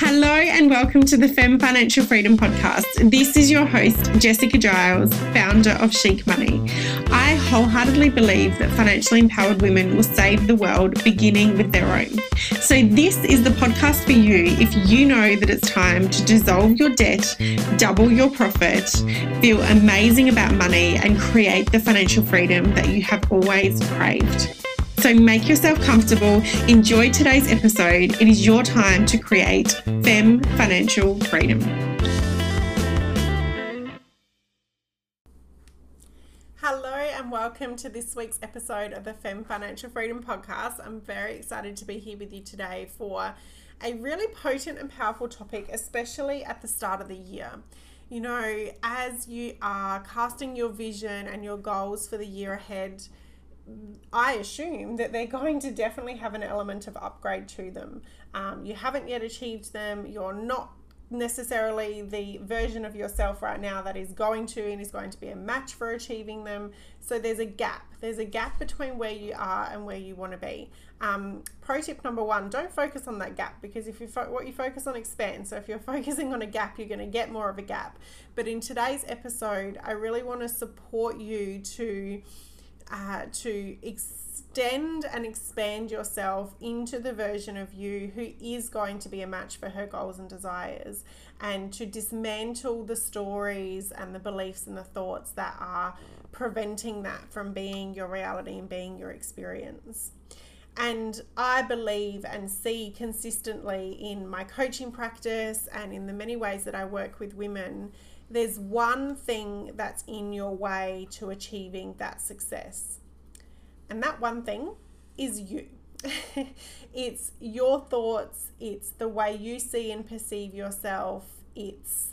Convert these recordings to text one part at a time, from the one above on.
Hello and welcome to the Fem Financial Freedom Podcast. This is your host, Jessica Giles, founder of Chic Money. I wholeheartedly believe that financially empowered women will save the world beginning with their own. So, this is the podcast for you if you know that it's time to dissolve your debt, double your profit, feel amazing about money, and create the financial freedom that you have always craved. So make yourself comfortable, enjoy today's episode. It is your time to create FEM financial freedom. Hello and welcome to this week's episode of the FEM Financial Freedom Podcast. I'm very excited to be here with you today for a really potent and powerful topic, especially at the start of the year you know, as you are casting your vision and your goals for the year ahead, I assume that they're going to definitely have an element of upgrade to them. Um, you haven't yet achieved them, you're not necessarily the version of yourself right now that is going to and is going to be a match for achieving them. So there's a gap. There's a gap between where you are and where you want to be. Um, pro tip number one: don't focus on that gap because if you fo- what you focus on expands. So if you're focusing on a gap, you're going to get more of a gap. But in today's episode, I really want to support you to uh, to extend and expand yourself into the version of you who is going to be a match for her goals and desires, and to dismantle the stories and the beliefs and the thoughts that are preventing that from being your reality and being your experience. And I believe and see consistently in my coaching practice and in the many ways that I work with women there's one thing that's in your way to achieving that success. And that one thing is you. it's your thoughts, it's the way you see and perceive yourself, it's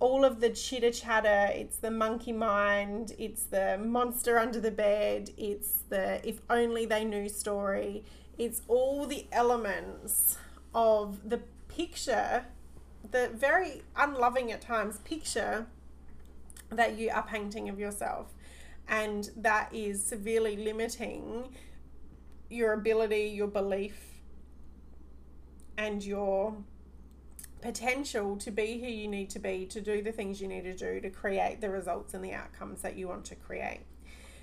all of the chitter chatter, it's the monkey mind, it's the monster under the bed, it's the if only they knew story, it's all the elements of the picture the very unloving at times picture that you are painting of yourself. And that is severely limiting your ability, your belief, and your potential to be who you need to be, to do the things you need to do, to create the results and the outcomes that you want to create.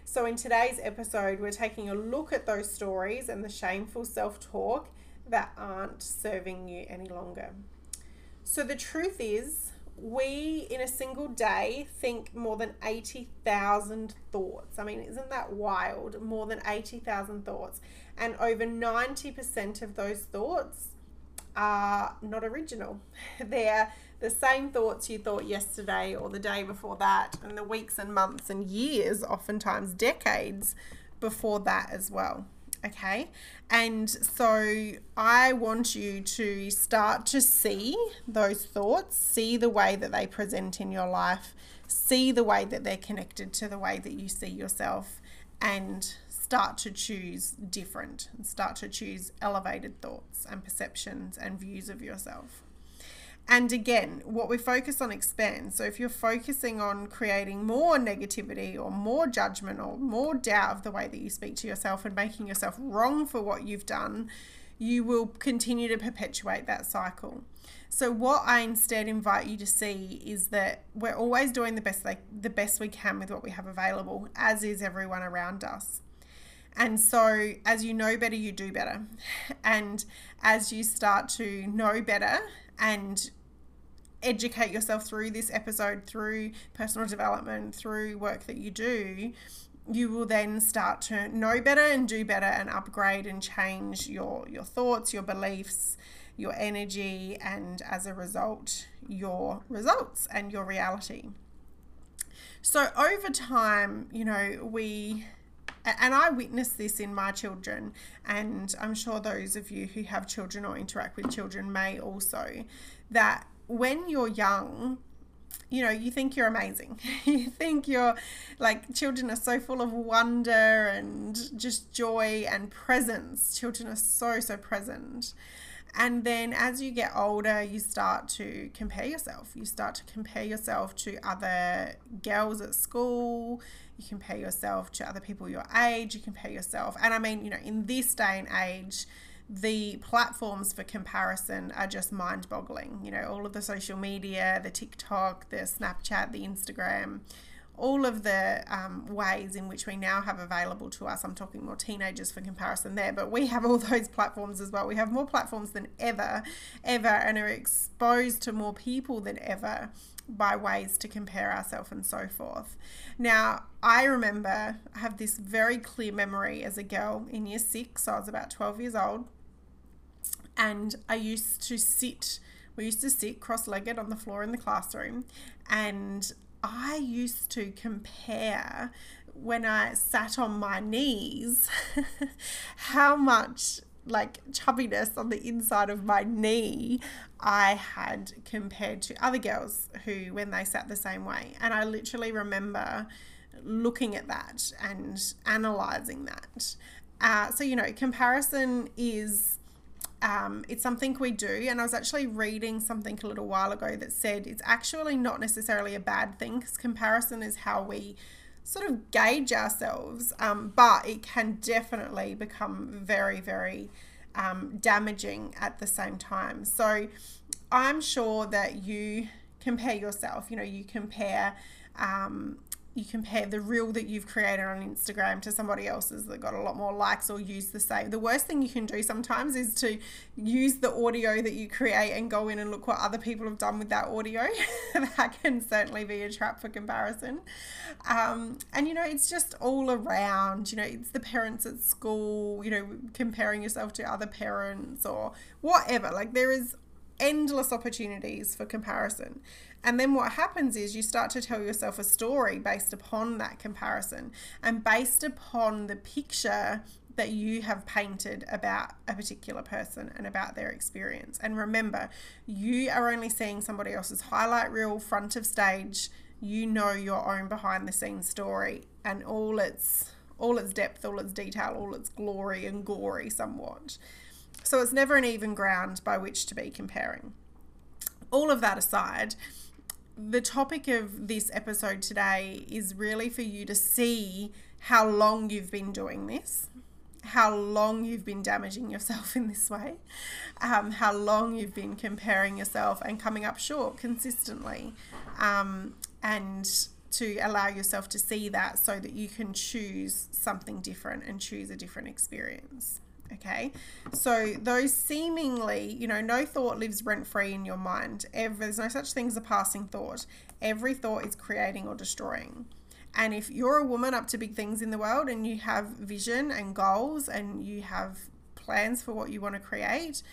So, in today's episode, we're taking a look at those stories and the shameful self talk that aren't serving you any longer. So the truth is, we in a single day think more than 80,000 thoughts. I mean, isn't that wild? More than 80,000 thoughts. And over 90% of those thoughts are not original. They're the same thoughts you thought yesterday or the day before that, and the weeks and months and years, oftentimes decades before that as well okay? And so I want you to start to see those thoughts, see the way that they present in your life, see the way that they're connected to the way that you see yourself, and start to choose different and start to choose elevated thoughts and perceptions and views of yourself. And again, what we focus on expands. So if you're focusing on creating more negativity or more judgment or more doubt of the way that you speak to yourself and making yourself wrong for what you've done, you will continue to perpetuate that cycle. So what I instead invite you to see is that we're always doing the best the best we can with what we have available, as is everyone around us. And so, as you know better, you do better. And as you start to know better and educate yourself through this episode, through personal development, through work that you do, you will then start to know better and do better and upgrade and change your your thoughts, your beliefs, your energy and as a result your results and your reality. So over time, you know, we and I witness this in my children, and I'm sure those of you who have children or interact with children may also, that when you're young, you know, you think you're amazing. you think you're like children are so full of wonder and just joy and presence. Children are so, so present. And then as you get older, you start to compare yourself. You start to compare yourself to other girls at school. You compare yourself to other people your age. You compare yourself. And I mean, you know, in this day and age, the platforms for comparison are just mind boggling. You know, all of the social media, the TikTok, the Snapchat, the Instagram, all of the um, ways in which we now have available to us. I'm talking more teenagers for comparison there, but we have all those platforms as well. We have more platforms than ever, ever, and are exposed to more people than ever by ways to compare ourselves and so forth. Now, I remember I have this very clear memory as a girl in year six, so I was about 12 years old, and I used to sit. We used to sit cross legged on the floor in the classroom, and I used to compare when I sat on my knees how much like chubbiness on the inside of my knee I had compared to other girls who, when they sat the same way. And I literally remember looking at that and analyzing that. Uh, so, you know, comparison is um, it's something we do. And I was actually reading something a little while ago that said it's actually not necessarily a bad thing because comparison is how we sort of gauge ourselves, um, but it can definitely become very, very um, damaging at the same time. So I'm sure that you compare yourself, you know, you compare um, you compare the reel that you've created on Instagram to somebody else's that got a lot more likes or use the same. The worst thing you can do sometimes is to use the audio that you create and go in and look what other people have done with that audio. that can certainly be a trap for comparison. Um, and you know, it's just all around, you know, it's the parents at school, you know, comparing yourself to other parents or whatever. Like there is endless opportunities for comparison. And then what happens is you start to tell yourself a story based upon that comparison and based upon the picture that you have painted about a particular person and about their experience. And remember, you are only seeing somebody else's highlight reel, front of stage. You know your own behind the scenes story and all its all its depth, all its detail, all its glory and gory somewhat. So it's never an even ground by which to be comparing. All of that aside, the topic of this episode today is really for you to see how long you've been doing this, how long you've been damaging yourself in this way, um, how long you've been comparing yourself and coming up short consistently, um, and to allow yourself to see that so that you can choose something different and choose a different experience. Okay, so those seemingly, you know, no thought lives rent free in your mind. There's no such thing as a passing thought. Every thought is creating or destroying. And if you're a woman up to big things in the world and you have vision and goals and you have plans for what you want to create,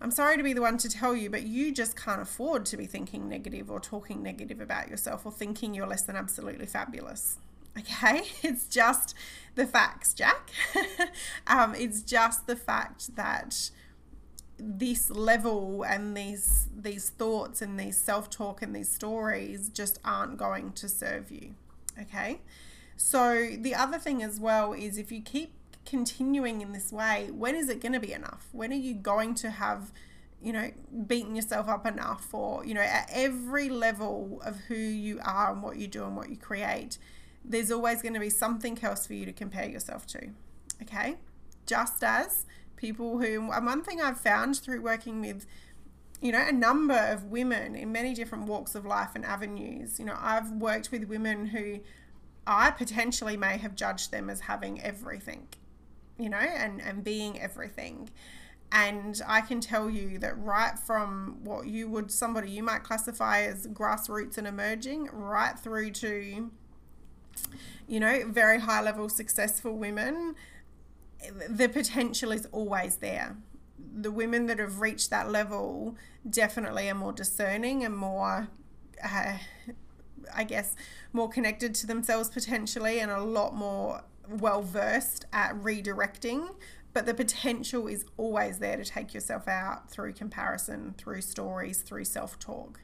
I'm sorry to be the one to tell you, but you just can't afford to be thinking negative or talking negative about yourself or thinking you're less than absolutely fabulous. Okay, it's just the facts, Jack. um, it's just the fact that this level and these these thoughts and these self-talk and these stories just aren't going to serve you. Okay? So the other thing as well is if you keep continuing in this way, when is it going to be enough? When are you going to have you know, beaten yourself up enough or, you know, at every level of who you are and what you do and what you create, there's always going to be something else for you to compare yourself to. Okay? Just as people who, and one thing I've found through working with, you know, a number of women in many different walks of life and avenues, you know, I've worked with women who I potentially may have judged them as having everything, you know, and, and being everything. And I can tell you that right from what you would, somebody you might classify as grassroots and emerging, right through to you know, very high level successful women, the potential is always there. The women that have reached that level definitely are more discerning and more, uh, I guess, more connected to themselves potentially and a lot more well versed at redirecting. But the potential is always there to take yourself out through comparison, through stories, through self talk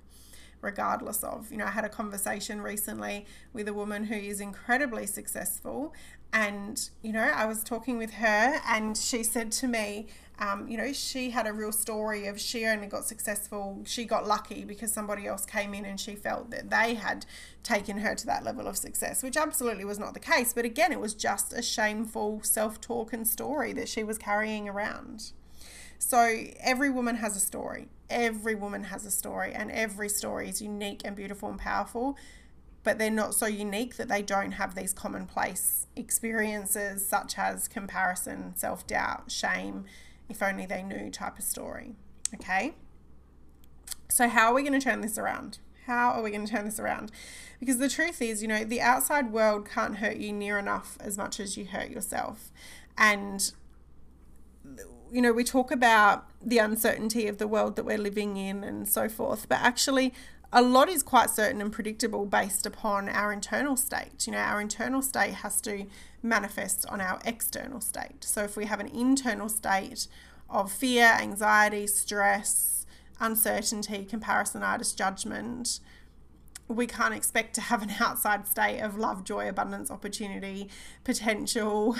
regardless of. You know, I had a conversation recently with a woman who is incredibly successful. And, you know, I was talking with her and she said to me, um, you know, she had a real story of she only got successful, she got lucky because somebody else came in and she felt that they had taken her to that level of success, which absolutely was not the case. But again, it was just a shameful self talk and story that she was carrying around. So every woman has a story. Every woman has a story, and every story is unique and beautiful and powerful. But they're not so unique that they don't have these commonplace experiences such as comparison, self doubt, shame, if only they knew type of story. Okay. So, how are we going to turn this around? How are we going to turn this around? Because the truth is, you know, the outside world can't hurt you near enough as much as you hurt yourself. And, you know, we talk about the uncertainty of the world that we're living in and so forth, but actually, a lot is quite certain and predictable based upon our internal state. You know, our internal state has to manifest on our external state. So if we have an internal state of fear, anxiety, stress, uncertainty, comparisonitis, judgment, we can't expect to have an outside state of love, joy, abundance, opportunity, potential,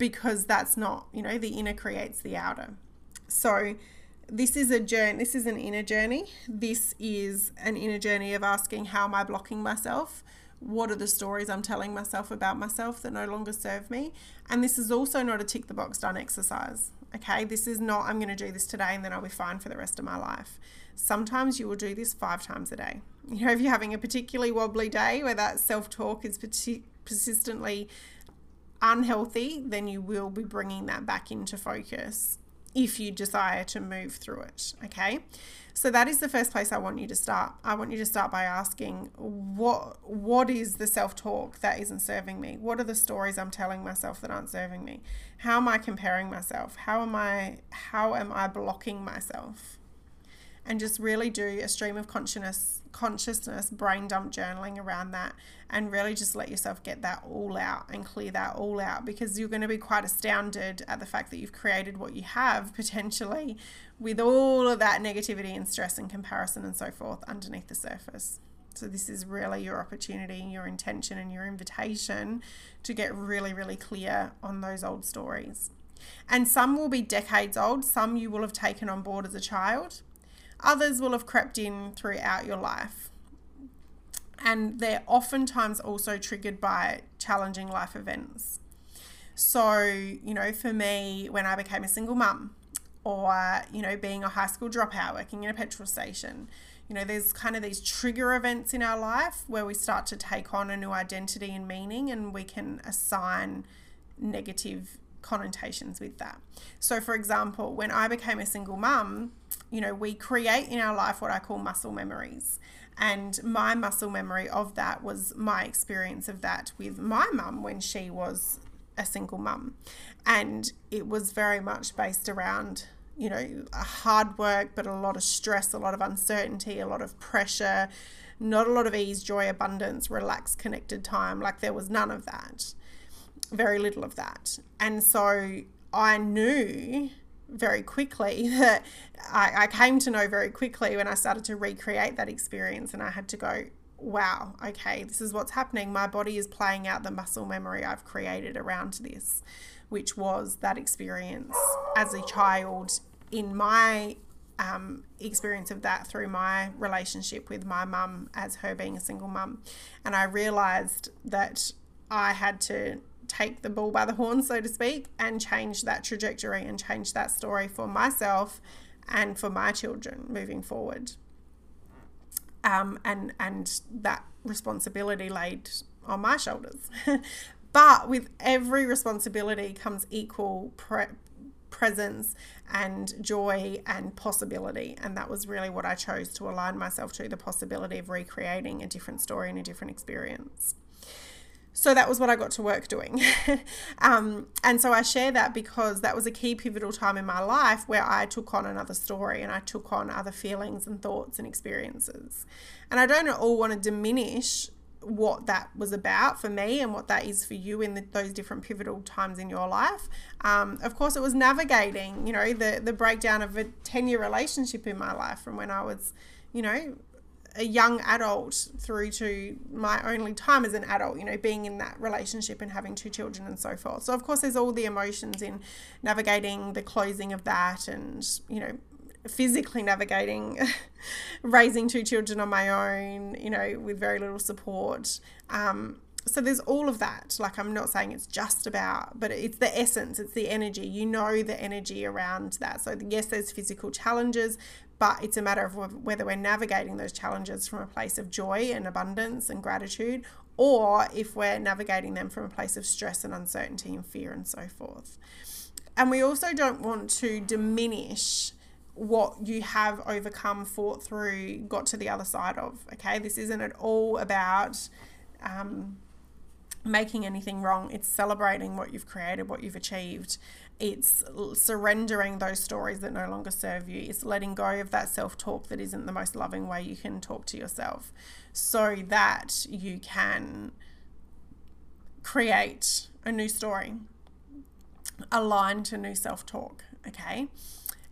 because that's not, you know, the inner creates the outer. So, this is a journey this is an inner journey. This is an inner journey of asking how am i blocking myself? What are the stories i'm telling myself about myself that no longer serve me? And this is also not a tick the box done exercise okay? This is not i'm going to do this today and then i'll be fine for the rest of my life. Sometimes you will do this five times a day. You know if you're having a particularly wobbly day where that self-talk is persistently unhealthy then you will be bringing that back into focus if you desire to move through it. Okay. So that is the first place I want you to start. I want you to start by asking what what is the self-talk that isn't serving me? What are the stories I'm telling myself that aren't serving me? How am I comparing myself? How am I how am I blocking myself? and just really do a stream of consciousness consciousness brain dump journaling around that and really just let yourself get that all out and clear that all out because you're going to be quite astounded at the fact that you've created what you have potentially with all of that negativity and stress and comparison and so forth underneath the surface. So this is really your opportunity your intention and your invitation to get really really clear on those old stories. And some will be decades old. Some you will have taken on board as a child Others will have crept in throughout your life. And they're oftentimes also triggered by challenging life events. So, you know, for me, when I became a single mum, or, you know, being a high school dropout, working in a petrol station, you know, there's kind of these trigger events in our life where we start to take on a new identity and meaning, and we can assign negative connotations with that. So, for example, when I became a single mum, you know, we create in our life what I call muscle memories. And my muscle memory of that was my experience of that with my mum when she was a single mum. And it was very much based around, you know, hard work, but a lot of stress, a lot of uncertainty, a lot of pressure, not a lot of ease, joy, abundance, relaxed, connected time. Like there was none of that, very little of that. And so I knew very quickly that I, I came to know very quickly when I started to recreate that experience and I had to go, wow, okay, this is what's happening. My body is playing out the muscle memory I've created around this, which was that experience as a child in my um, experience of that through my relationship with my mum as her being a single mum. And I realized that I had to take the bull by the horn, so to speak, and change that trajectory and change that story for myself and for my children moving forward. Um, and and that responsibility laid on my shoulders. but with every responsibility comes equal pre- presence and joy and possibility. And that was really what I chose to align myself to the possibility of recreating a different story and a different experience. So that was what I got to work doing. um, and so I share that because that was a key pivotal time in my life where I took on another story and I took on other feelings and thoughts and experiences. And I don't at all want to diminish what that was about for me and what that is for you in the, those different pivotal times in your life. Um, of course, it was navigating, you know, the, the breakdown of a 10 year relationship in my life from when I was, you know, a young adult through to my only time as an adult, you know, being in that relationship and having two children and so forth. So, of course, there's all the emotions in navigating the closing of that and, you know, physically navigating raising two children on my own, you know, with very little support. Um, so there's all of that. Like, I'm not saying it's just about, but it's the essence, it's the energy. You know, the energy around that. So, yes, there's physical challenges, but it's a matter of whether we're navigating those challenges from a place of joy and abundance and gratitude, or if we're navigating them from a place of stress and uncertainty and fear and so forth. And we also don't want to diminish what you have overcome, fought through, got to the other side of. Okay, this isn't at all about. Um, making anything wrong. It's celebrating what you've created, what you've achieved. It's surrendering those stories that no longer serve you. It's letting go of that self talk that isn't the most loving way you can talk to yourself so that you can create a new story aligned to new self talk. Okay.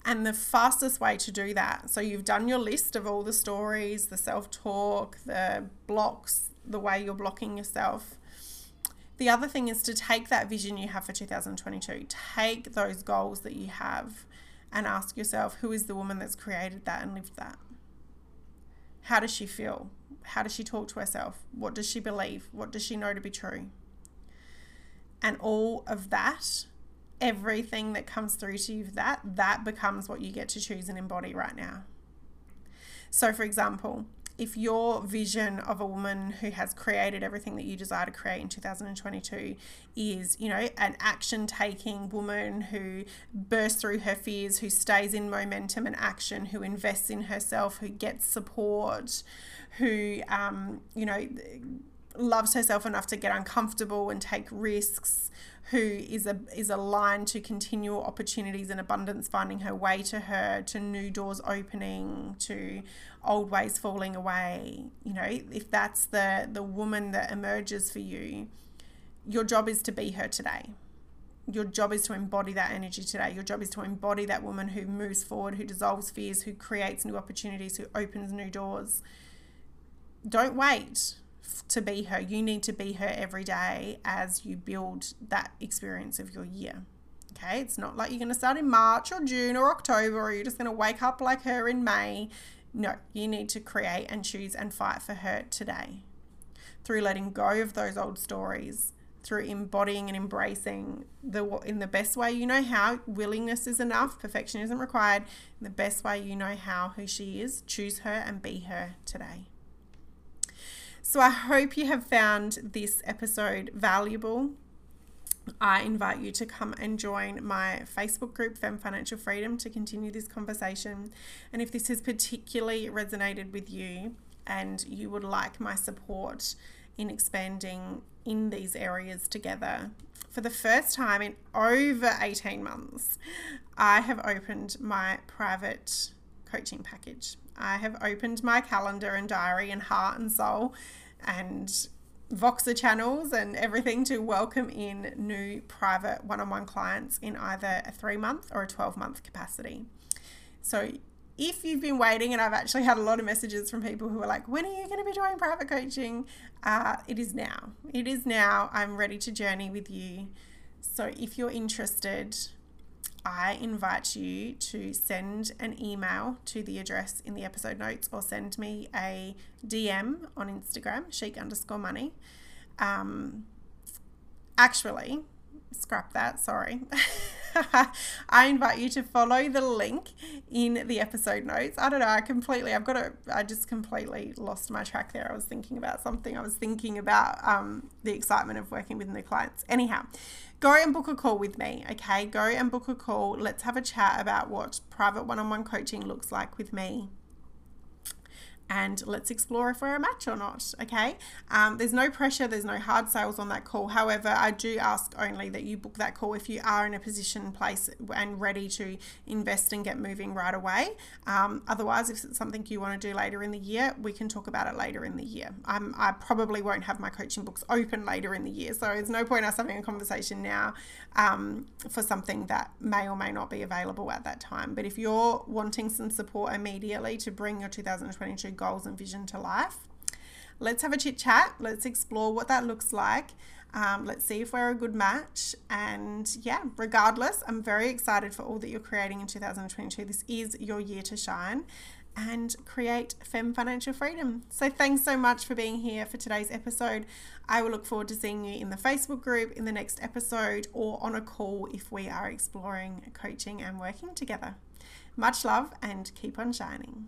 And the fastest way to do that, so you've done your list of all the stories, the self talk, the blocks, the way you're blocking yourself the other thing is to take that vision you have for 2022, take those goals that you have and ask yourself who is the woman that's created that and lived that? How does she feel? How does she talk to herself? What does she believe? What does she know to be true? And all of that, everything that comes through to you, that that becomes what you get to choose and embody right now. So, for example, if your vision of a woman who has created everything that you desire to create in 2022 is, you know, an action taking woman who bursts through her fears, who stays in momentum and action, who invests in herself, who gets support, who, um, you know, loves herself enough to get uncomfortable and take risks, who is a is aligned to continual opportunities and abundance finding her way to her, to new doors opening, to old ways falling away. You know, if that's the the woman that emerges for you, your job is to be her today. Your job is to embody that energy today. Your job is to embody that woman who moves forward, who dissolves fears, who creates new opportunities, who opens new doors. Don't wait to be her. You need to be her every day as you build that experience of your year. Okay, it's not like you're going to start in March or June or October or you're just going to wake up like her in May. No, you need to create and choose and fight for her today through letting go of those old stories, through embodying and embracing the in the best way you know how. Willingness is enough, perfection isn't required. In the best way you know how who she is, choose her and be her today. So I hope you have found this episode valuable. I invite you to come and join my Facebook group, Fem Financial Freedom, to continue this conversation. And if this has particularly resonated with you and you would like my support in expanding in these areas together, for the first time in over 18 months, I have opened my private coaching package. I have opened my calendar and diary and heart and soul and Voxer channels and everything to welcome in new private one on one clients in either a three month or a 12 month capacity. So, if you've been waiting, and I've actually had a lot of messages from people who are like, when are you going to be doing private coaching? Uh, it is now. It is now. I'm ready to journey with you. So, if you're interested, I invite you to send an email to the address in the episode notes or send me a DM on Instagram, chic underscore money. Um, actually, scrap that, sorry. I invite you to follow the link in the episode notes. I don't know, I completely, I've got to, I just completely lost my track there. I was thinking about something. I was thinking about um, the excitement of working with new clients. Anyhow, go and book a call with me, okay? Go and book a call. Let's have a chat about what private one on one coaching looks like with me and let's explore if we're a match or not. Okay. Um, there's no pressure, there's no hard sales on that call. However, I do ask only that you book that call if you are in a position, place, and ready to invest and get moving right away. Um, otherwise, if it's something you want to do later in the year, we can talk about it later in the year. I'm, I probably won't have my coaching books open later in the year, so there's no point us having a conversation now um, for something that may or may not be available at that time. But if you're wanting some support immediately to bring your 2022 goals and vision to life. Let's have a chit chat. Let's explore what that looks like. Um, let's see if we're a good match. And yeah, regardless, I'm very excited for all that you're creating in 2022. This is your year to shine and create Fem Financial Freedom. So, thanks so much for being here for today's episode. I will look forward to seeing you in the Facebook group in the next episode or on a call if we are exploring coaching and working together. Much love and keep on shining.